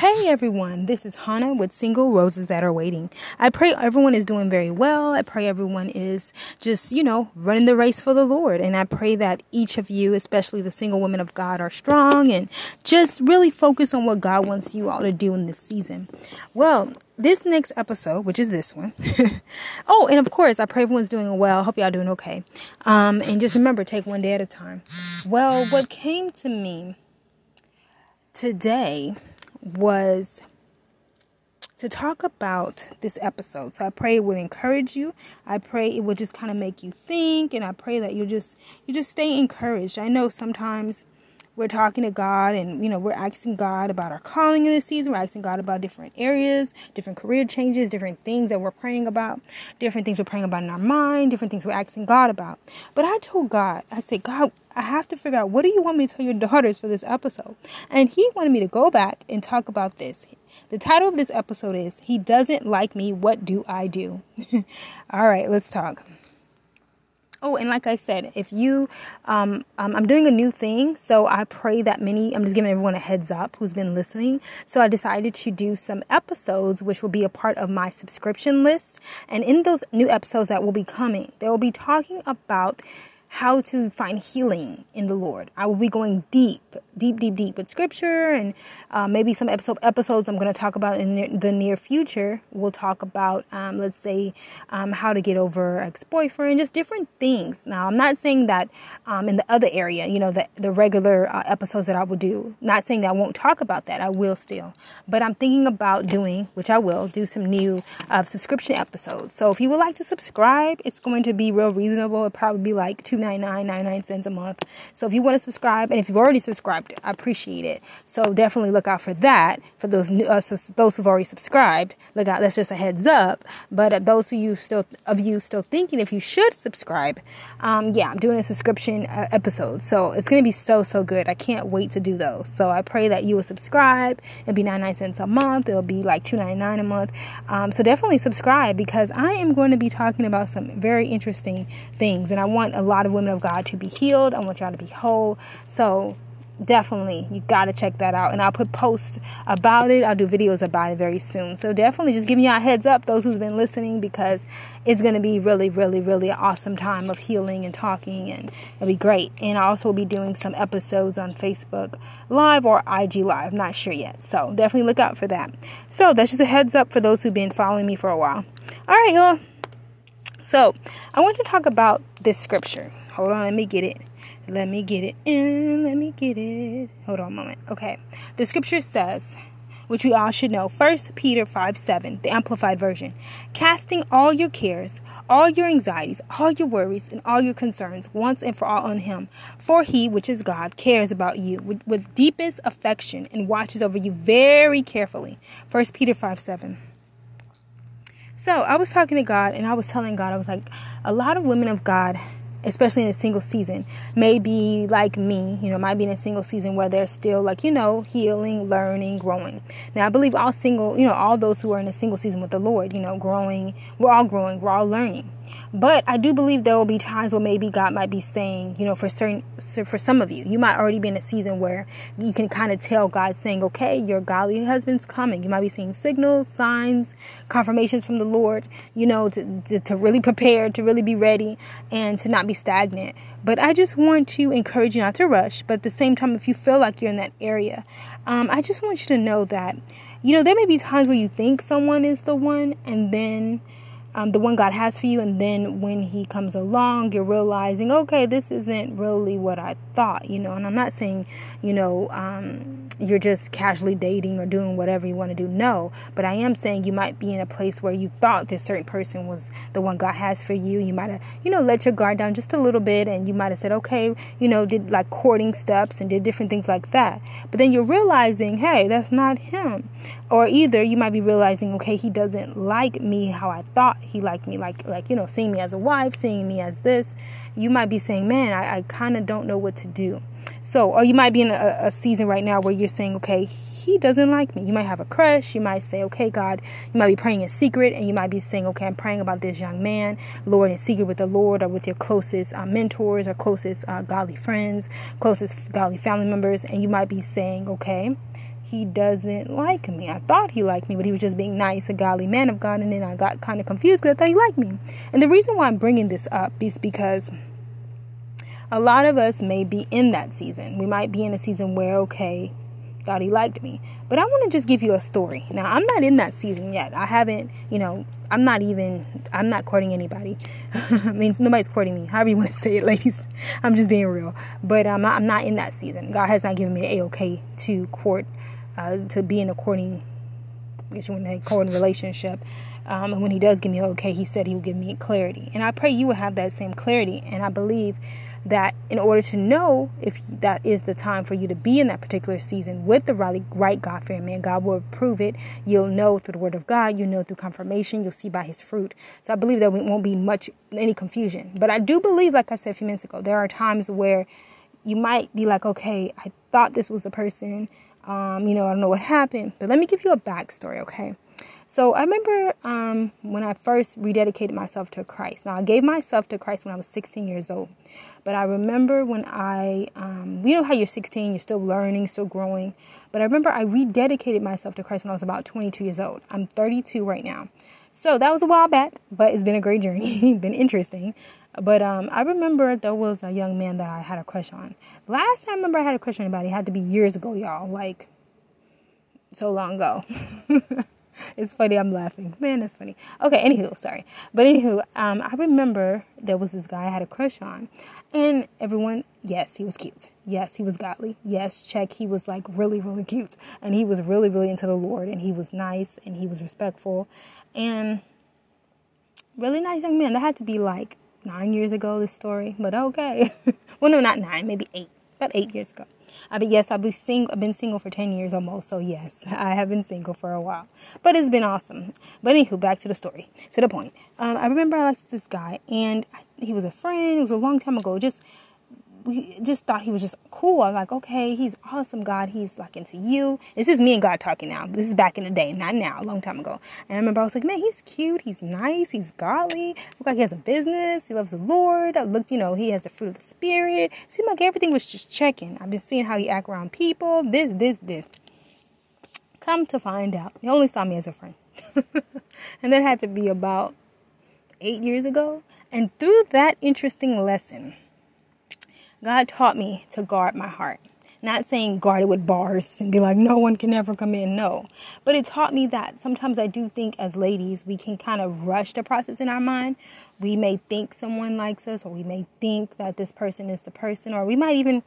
Hey everyone, this is Hannah with Single Roses That Are Waiting. I pray everyone is doing very well. I pray everyone is just, you know, running the race for the Lord. And I pray that each of you, especially the single women of God, are strong and just really focus on what God wants you all to do in this season. Well, this next episode, which is this one. oh, and of course, I pray everyone's doing well. Hope y'all doing okay. Um, and just remember, take one day at a time. Well, what came to me today was to talk about this episode. So I pray it would encourage you. I pray it would just kind of make you think and I pray that you just you just stay encouraged. I know sometimes we're talking to God and you know we're asking God about our calling in this season. We're asking God about different areas, different career changes, different things that we're praying about, different things we're praying about in our mind, different things we're asking God about. But I told God, I said, God, I have to figure out what do you want me to tell your daughters for this episode? And he wanted me to go back and talk about this. The title of this episode is He Doesn't Like Me, What Do I Do? All right, let's talk. Oh, and like I said, if you, um, um, I'm doing a new thing, so I pray that many, I'm just giving everyone a heads up who's been listening. So I decided to do some episodes, which will be a part of my subscription list. And in those new episodes that will be coming, they will be talking about how to find healing in the Lord. I will be going deep, deep, deep, deep with scripture and uh, maybe some episode, episodes I'm going to talk about in the near future. We'll talk about, um, let's say, um, how to get over ex boyfriend, just different things. Now, I'm not saying that um, in the other area, you know, the, the regular uh, episodes that I will do, not saying that I won't talk about that. I will still. But I'm thinking about doing, which I will, do some new uh, subscription episodes. So if you would like to subscribe, it's going to be real reasonable. It'll probably be like two 99 99 cents a month. So if you want to subscribe, and if you've already subscribed, I appreciate it. So definitely look out for that. For those new, uh, those who've already subscribed, look out. That's just a heads up. But uh, those of you still of you still thinking if you should subscribe, um, yeah, I'm doing a subscription uh, episode. So it's gonna be so so good. I can't wait to do those. So I pray that you will subscribe. It'll be 99 cents a month. It'll be like 2.99 a month. Um, so definitely subscribe because I am going to be talking about some very interesting things, and I want a lot of women of God to be healed. I want y'all to be whole. So definitely you got to check that out. And i'll put posts about it. I'll do videos about it very soon. So definitely just giving y'all a heads up those who's been listening because it's to be really really really awesome time of healing and talking and it'll be great. And i'll also be doing some episodes on facebook live or ig live. Not sure yet. So definitely look out for that. So that's just a heads up for those who've been following me for a while. All right y'all. So i want to talk about this scripture Hold on, let me get it. Let me get it in. Let me get it. Hold on a moment. Okay. The scripture says, which we all should know, 1 Peter 5 7, the Amplified Version. Casting all your cares, all your anxieties, all your worries, and all your concerns once and for all on Him. For He, which is God, cares about you with, with deepest affection and watches over you very carefully. 1 Peter 5 7. So I was talking to God and I was telling God, I was like, a lot of women of God especially in a single season, maybe like me, you know, might be in a single season where they're still like, you know, healing, learning, growing. Now, I believe all single, you know, all those who are in a single season with the Lord, you know, growing, we're all growing, we're all learning. But I do believe there will be times where maybe God might be saying, you know, for certain, for some of you, you might already be in a season where you can kind of tell God saying, okay, your godly husband's coming. You might be seeing signals, signs, confirmations from the Lord, you know, to, to, to really prepare, to really be ready, and to not be stagnant. But I just want to encourage you not to rush. But at the same time, if you feel like you're in that area, um, I just want you to know that, you know, there may be times where you think someone is the one, and then um, the one God has for you. And then when He comes along, you're realizing, okay, this isn't really what I thought, you know. And I'm not saying, you know, um, you're just casually dating or doing whatever you want to do. No, but I am saying you might be in a place where you thought this certain person was the one God has for you. You might have, you know, let your guard down just a little bit and you might have said, okay, you know, did like courting steps and did different things like that. But then you're realizing, hey, that's not him. Or either you might be realizing, okay, he doesn't like me how I thought he liked me, like, like, you know, seeing me as a wife, seeing me as this. You might be saying, man, I, I kind of don't know what to do. So, or you might be in a, a season right now where you're saying, okay, he doesn't like me. You might have a crush. You might say, okay, God, you might be praying in secret and you might be saying, okay, I'm praying about this young man, Lord, in secret with the Lord or with your closest uh, mentors or closest uh, godly friends, closest godly family members. And you might be saying, okay, he doesn't like me. I thought he liked me, but he was just being nice, a godly man of God. And then I got kind of confused because I thought he liked me. And the reason why I'm bringing this up is because a lot of us may be in that season. We might be in a season where, okay, God, he liked me. But I want to just give you a story. Now, I'm not in that season yet. I haven't, you know, I'm not even, I'm not courting anybody. I mean, nobody's courting me. However you want to say it, ladies. I'm just being real. But um, I'm not in that season. God has not given me a okay to court, uh, to be in a courting, I guess you want to say, courting relationship. Um, and when he does give me okay, he said he will give me clarity. And I pray you will have that same clarity. And I believe that in order to know if that is the time for you to be in that particular season with the right, God fearing man, God will approve it. You'll know through the word of God, you know through confirmation, you'll see by his fruit. So I believe that we won't be much any confusion. But I do believe, like I said a few minutes ago, there are times where you might be like, okay, I thought this was a person. Um, you know, I don't know what happened. But let me give you a backstory, okay? So I remember um, when I first rededicated myself to Christ. Now I gave myself to Christ when I was 16 years old, but I remember when I, um, you know how you're 16, you're still learning, still growing. But I remember I rededicated myself to Christ when I was about 22 years old. I'm 32 right now. So that was a while back, but it's been a great journey, been interesting. But um, I remember there was a young man that I had a crush on. Last time I remember I had a crush on anybody had to be years ago, y'all. Like so long ago. it's funny. I'm laughing. Man, that's funny. Okay. Anywho, sorry. But anywho, um, I remember there was this guy I had a crush on, and everyone, yes, he was cute. Yes, he was godly. Yes, check. He was like really, really cute, and he was really, really into the Lord, and he was nice, and he was respectful, and really nice young man. That had to be like nine years ago. This story, but okay. well, no, not nine. Maybe eight. About eight years ago. I mean, yes, I've been single. I've been single for ten years almost. So yes, I have been single for a while, but it's been awesome. But anywho, back to the story, to the point. Um, I remember I liked this guy, and he was a friend. It was a long time ago. Just we just thought he was just cool. I'm like, okay, he's awesome, God. He's like into you. This is me and God talking now. This is back in the day, not now, a long time ago. And I remember I was like, man, he's cute. He's nice. He's godly. Look like he has a business. He loves the Lord. I looked, you know, he has the fruit of the Spirit. Seemed like everything was just checking. I've been seeing how he act around people. This, this, this. Come to find out, he only saw me as a friend. and that had to be about eight years ago. And through that interesting lesson, God taught me to guard my heart. Not saying guard it with bars and be like, no one can ever come in. No. But it taught me that sometimes I do think as ladies, we can kind of rush the process in our mind. We may think someone likes us, or we may think that this person is the person, or we might even,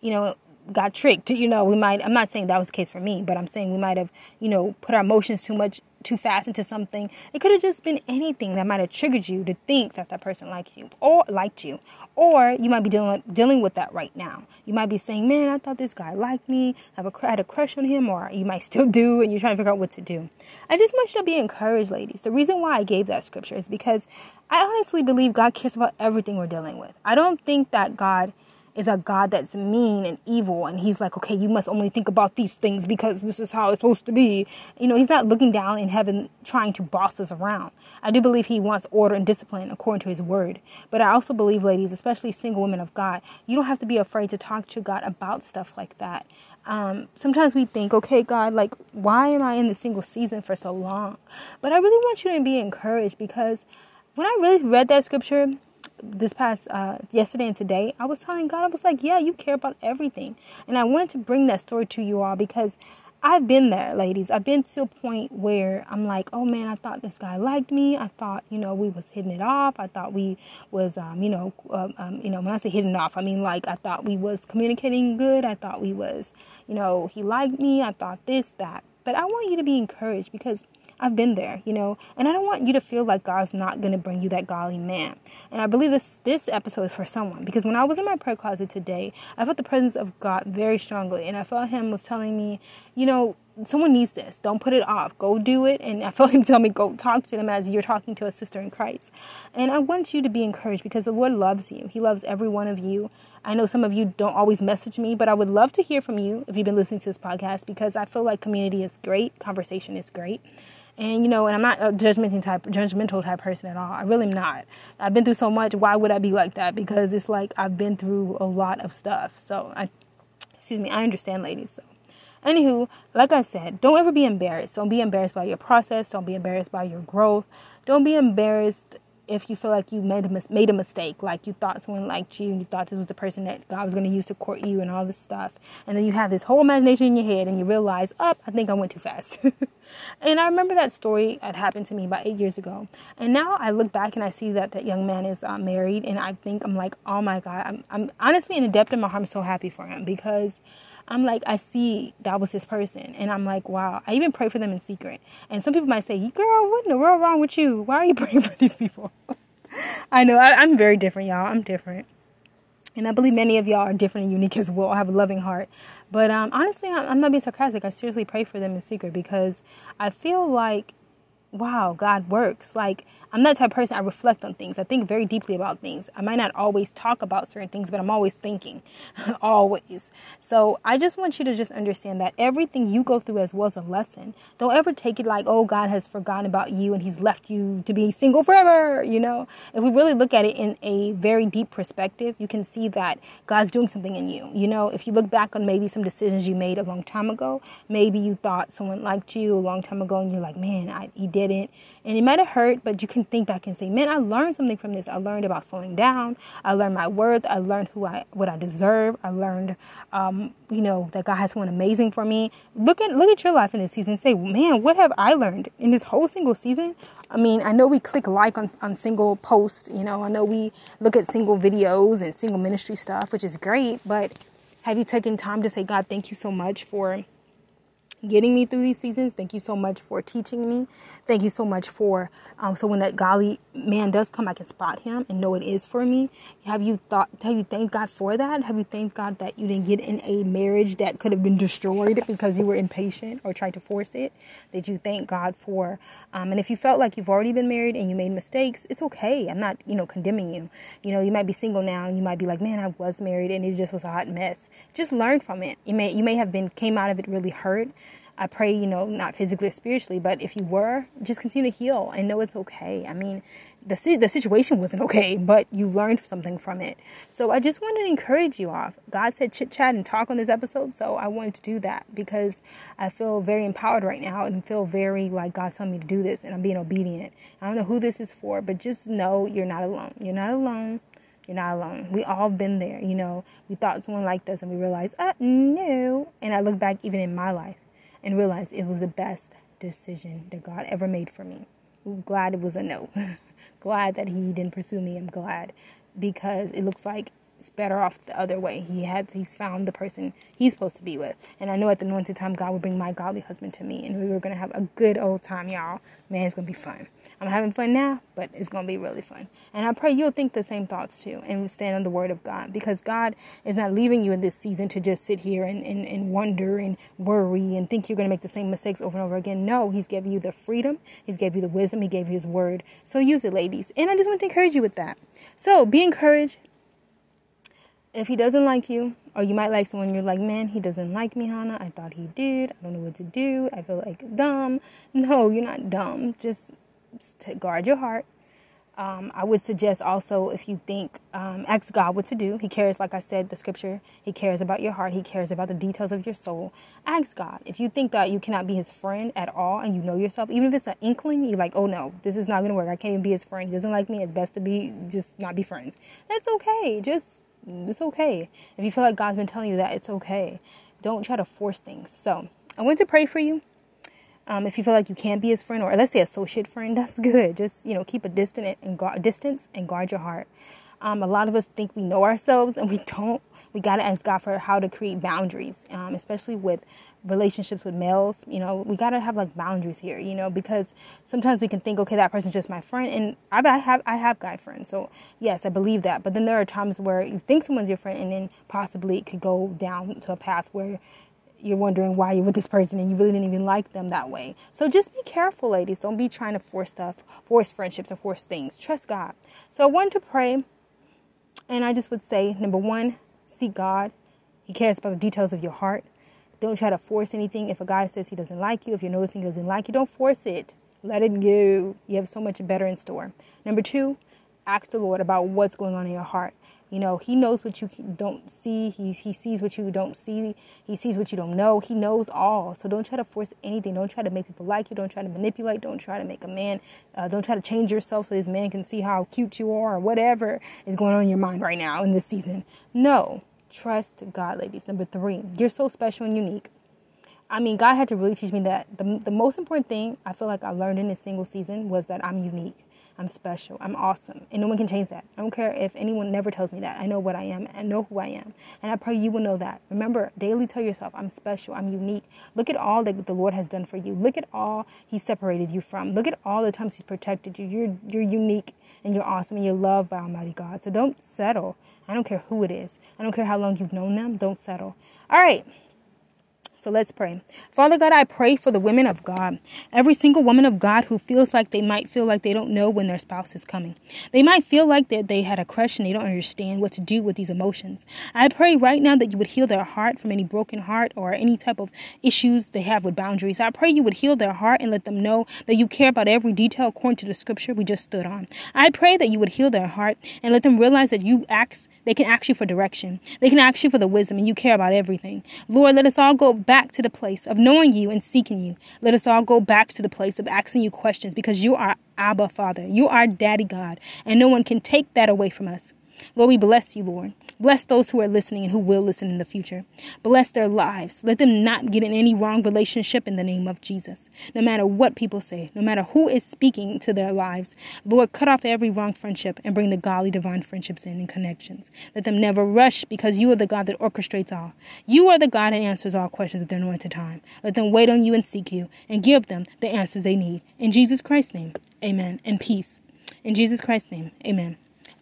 you know, got tricked. You know, we might, I'm not saying that was the case for me, but I'm saying we might have, you know, put our emotions too much too fast into something. It could have just been anything that might have triggered you to think that that person likes you or liked you. Or you might be dealing with, dealing with that right now. You might be saying, "Man, I thought this guy liked me. I have a, had a crush on him," or you might still do, and you're trying to figure out what to do. I just want you to be encouraged, ladies. The reason why I gave that scripture is because I honestly believe God cares about everything we're dealing with. I don't think that God is a God that's mean and evil. And he's like, okay, you must only think about these things because this is how it's supposed to be. You know, he's not looking down in heaven trying to boss us around. I do believe he wants order and discipline according to his word. But I also believe, ladies, especially single women of God, you don't have to be afraid to talk to God about stuff like that. Um, sometimes we think, okay, God, like, why am I in the single season for so long? But I really want you to be encouraged because when I really read that scripture, this past uh, yesterday and today, I was telling God, I was like, yeah, you care about everything. And I wanted to bring that story to you all because I've been there, ladies. I've been to a point where I'm like, oh man, I thought this guy liked me. I thought, you know, we was hitting it off. I thought we was, um, you know, um, um, you know, when I say hitting it off, I mean like I thought we was communicating good. I thought we was, you know, he liked me. I thought this, that. But I want you to be encouraged because I've been there, you know, and I don't want you to feel like God's not going to bring you that godly man. And I believe this this episode is for someone because when I was in my prayer closet today, I felt the presence of God very strongly, and I felt Him was telling me, you know, someone needs this. Don't put it off. Go do it. And I felt him tell me, go talk to them as you're talking to a sister in Christ. And I want you to be encouraged because the Lord loves you. He loves every one of you. I know some of you don't always message me, but I would love to hear from you if you've been listening to this podcast because I feel like community is great, conversation is great. And you know, and I'm not a judgmental type judgmental type person at all. I really am not. I've been through so much. Why would I be like that? Because it's like I've been through a lot of stuff. So I excuse me, I understand ladies. So Anywho, like I said, don't ever be embarrassed. Don't be embarrassed by your process. Don't be embarrassed by your growth. Don't be embarrassed if you feel like you made a, mis- made a mistake, like you thought someone liked you and you thought this was the person that God was going to use to court you and all this stuff. And then you have this whole imagination in your head and you realize, oh, I think I went too fast. and I remember that story had happened to me about eight years ago. And now I look back and I see that that young man is uh, married. And I think, I'm like, oh my God, I'm, I'm honestly in the depth of my heart, I'm so happy for him because I'm like, I see that was his person. And I'm like, wow. I even pray for them in secret. And some people might say, girl, what in the world wrong with you? Why are you praying for these people? I know, I, I'm very different, y'all. I'm different. And I believe many of y'all are different and unique as well. I have a loving heart. But um, honestly, I'm not being sarcastic. I seriously pray for them in secret because I feel like wow, God works. Like, I'm that type of person. I reflect on things. I think very deeply about things. I might not always talk about certain things, but I'm always thinking, always. So I just want you to just understand that everything you go through as well as a lesson. Don't ever take it like, oh, God has forgotten about you and He's left you to be single forever. You know, if we really look at it in a very deep perspective, you can see that God's doing something in you. You know, if you look back on maybe some decisions you made a long time ago, maybe you thought someone liked you a long time ago, and you're like, man, I, he didn't. And it might have hurt, but you can think back and say, man, I learned something from this. I learned about slowing down. I learned my worth. I learned who I, what I deserve. I learned, um, you know, that God has someone amazing for me. Look at, look at your life in this season. Say, man, what have I learned in this whole single season? I mean, I know we click like on, on single posts, you know, I know we look at single videos and single ministry stuff, which is great, but have you taken time to say, God, thank you so much for getting me through these seasons. Thank you so much for teaching me. Thank you so much for um, so when that golly man does come, I can spot him and know it is for me. Have you thought? Have you thanked God for that? Have you thanked God that you didn't get in a marriage that could have been destroyed because you were impatient or tried to force it? Did you thank God for? Um, and if you felt like you've already been married and you made mistakes, it's okay. I'm not you know condemning you. You know you might be single now and you might be like, man, I was married and it just was a hot mess. Just learn from it. You may you may have been came out of it really hurt I pray, you know, not physically or spiritually, but if you were, just continue to heal and know it's okay. I mean, the the situation wasn't okay, but you learned something from it. So I just wanted to encourage you off. God said chit chat and talk on this episode, so I wanted to do that because I feel very empowered right now and feel very like God's telling me to do this and I'm being obedient. I don't know who this is for, but just know you're not alone. You're not alone. You're not alone. We all been there, you know. We thought someone liked us and we realized, uh, no. And I look back even in my life and realized it was the best decision that God ever made for me. Glad it was a no. glad that He didn't pursue me. I'm glad because it looks like it's better off the other way. He had he's found the person he's supposed to be with. And I know at the anointed time God will bring my godly husband to me and we were gonna have a good old time, y'all. Man, it's gonna be fun. I'm having fun now, but it's gonna be really fun. And I pray you'll think the same thoughts too and stand on the word of God because God is not leaving you in this season to just sit here and, and, and wonder and worry and think you're gonna make the same mistakes over and over again. No, He's giving you the freedom, He's gave you the wisdom, He gave you His word. So use it, ladies. And I just want to encourage you with that. So be encouraged if he doesn't like you, or you might like someone, you're like, man, he doesn't like me, Hannah. I thought he did. I don't know what to do. I feel like dumb. No, you're not dumb. Just guard your heart. Um, I would suggest also if you think, um, ask God what to do. He cares, like I said, the scripture, He cares about your heart. He cares about the details of your soul. Ask God. If you think that you cannot be His friend at all and you know yourself, even if it's an inkling, you're like, oh no, this is not going to work. I can't even be His friend. He doesn't like me. It's best to be, just not be friends. That's okay. Just it's okay. If you feel like God's been telling you that, it's okay. Don't try to force things. So I want to pray for you. Um, if you feel like you can't be his friend, or let's say associate friend, that's good. Just you know, keep a distant and distance and guard your heart. Um, a lot of us think we know ourselves and we don't. We got to ask God for how to create boundaries, um, especially with relationships with males. You know, we got to have like boundaries here, you know, because sometimes we can think, okay, that person's just my friend. And I, I, have, I have guy friends. So yes, I believe that. But then there are times where you think someone's your friend and then possibly it could go down to a path where you're wondering why you're with this person and you really didn't even like them that way. So just be careful, ladies. Don't be trying to force stuff, force friendships, or force things. Trust God. So I wanted to pray and I just would say number one, seek God. He cares about the details of your heart. Don't try to force anything. If a guy says he doesn't like you, if you're noticing he doesn't like you, don't force it. Let it go. You have so much better in store. Number two, ask the Lord about what's going on in your heart. You know, He knows what you don't see. He, he sees what you don't see. He sees what you don't know. He knows all. So don't try to force anything. Don't try to make people like you. Don't try to manipulate. Don't try to make a man, uh, don't try to change yourself so this man can see how cute you are or whatever is going on in your mind right now in this season. No, trust God, ladies. Number three, you're so special and unique. I mean, God had to really teach me that the, the most important thing I feel like I learned in this single season was that I'm unique. I'm special. I'm awesome. And no one can change that. I don't care if anyone never tells me that. I know what I am and know who I am. And I pray you will know that. Remember, daily tell yourself, I'm special. I'm unique. Look at all that the Lord has done for you. Look at all He separated you from. Look at all the times He's protected you. You're, you're unique and you're awesome and you're loved by Almighty God. So don't settle. I don't care who it is. I don't care how long you've known them. Don't settle. All right. So let's pray. Father God, I pray for the women of God. Every single woman of God who feels like they might feel like they don't know when their spouse is coming. They might feel like that they had a crush and they don't understand what to do with these emotions. I pray right now that you would heal their heart from any broken heart or any type of issues they have with boundaries. I pray you would heal their heart and let them know that you care about every detail according to the scripture we just stood on. I pray that you would heal their heart and let them realize that you ask they can ask you for direction. They can ask you for the wisdom and you care about everything. Lord, let us all go back back to the place of knowing you and seeking you. Let us all go back to the place of asking you questions because you are Abba Father. You are Daddy God, and no one can take that away from us. Lord, we bless you, Lord. Bless those who are listening and who will listen in the future. Bless their lives. Let them not get in any wrong relationship in the name of Jesus. No matter what people say, no matter who is speaking to their lives, Lord, cut off every wrong friendship and bring the godly divine friendships in and connections. Let them never rush because you are the God that orchestrates all. You are the God that answers all questions at their anointed time. Let them wait on you and seek you and give them the answers they need. In Jesus Christ's name, amen. And peace. In Jesus Christ's name, amen.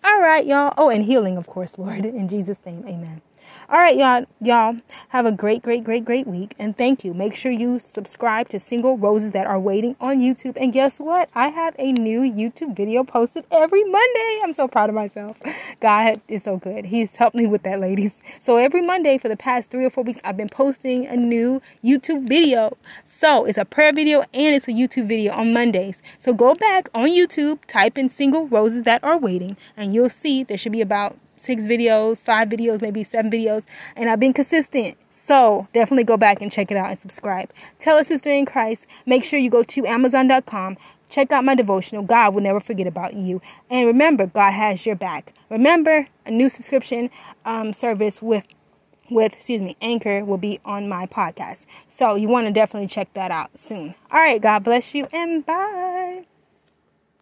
All right, y'all. Oh, and healing, of course, Lord. In Jesus' name, amen. All right, y'all. Y'all have a great, great, great, great week. And thank you. Make sure you subscribe to Single Roses that are waiting on YouTube. And guess what? I have a new YouTube video posted every Monday. I'm so proud of myself. God is so good. He's helped me with that, ladies. So every Monday for the past three or four weeks, I've been posting a new YouTube video. So it's a prayer video and it's a YouTube video on Mondays. So go back on YouTube, type in Single Roses that are waiting, and you'll see there should be about six videos, five videos, maybe seven videos, and I've been consistent. So definitely go back and check it out and subscribe. Tell a sister in Christ. Make sure you go to Amazon.com. Check out my devotional. God will never forget about you. And remember, God has your back. Remember, a new subscription um, service with with excuse me anchor will be on my podcast so you want to definitely check that out soon all right god bless you and bye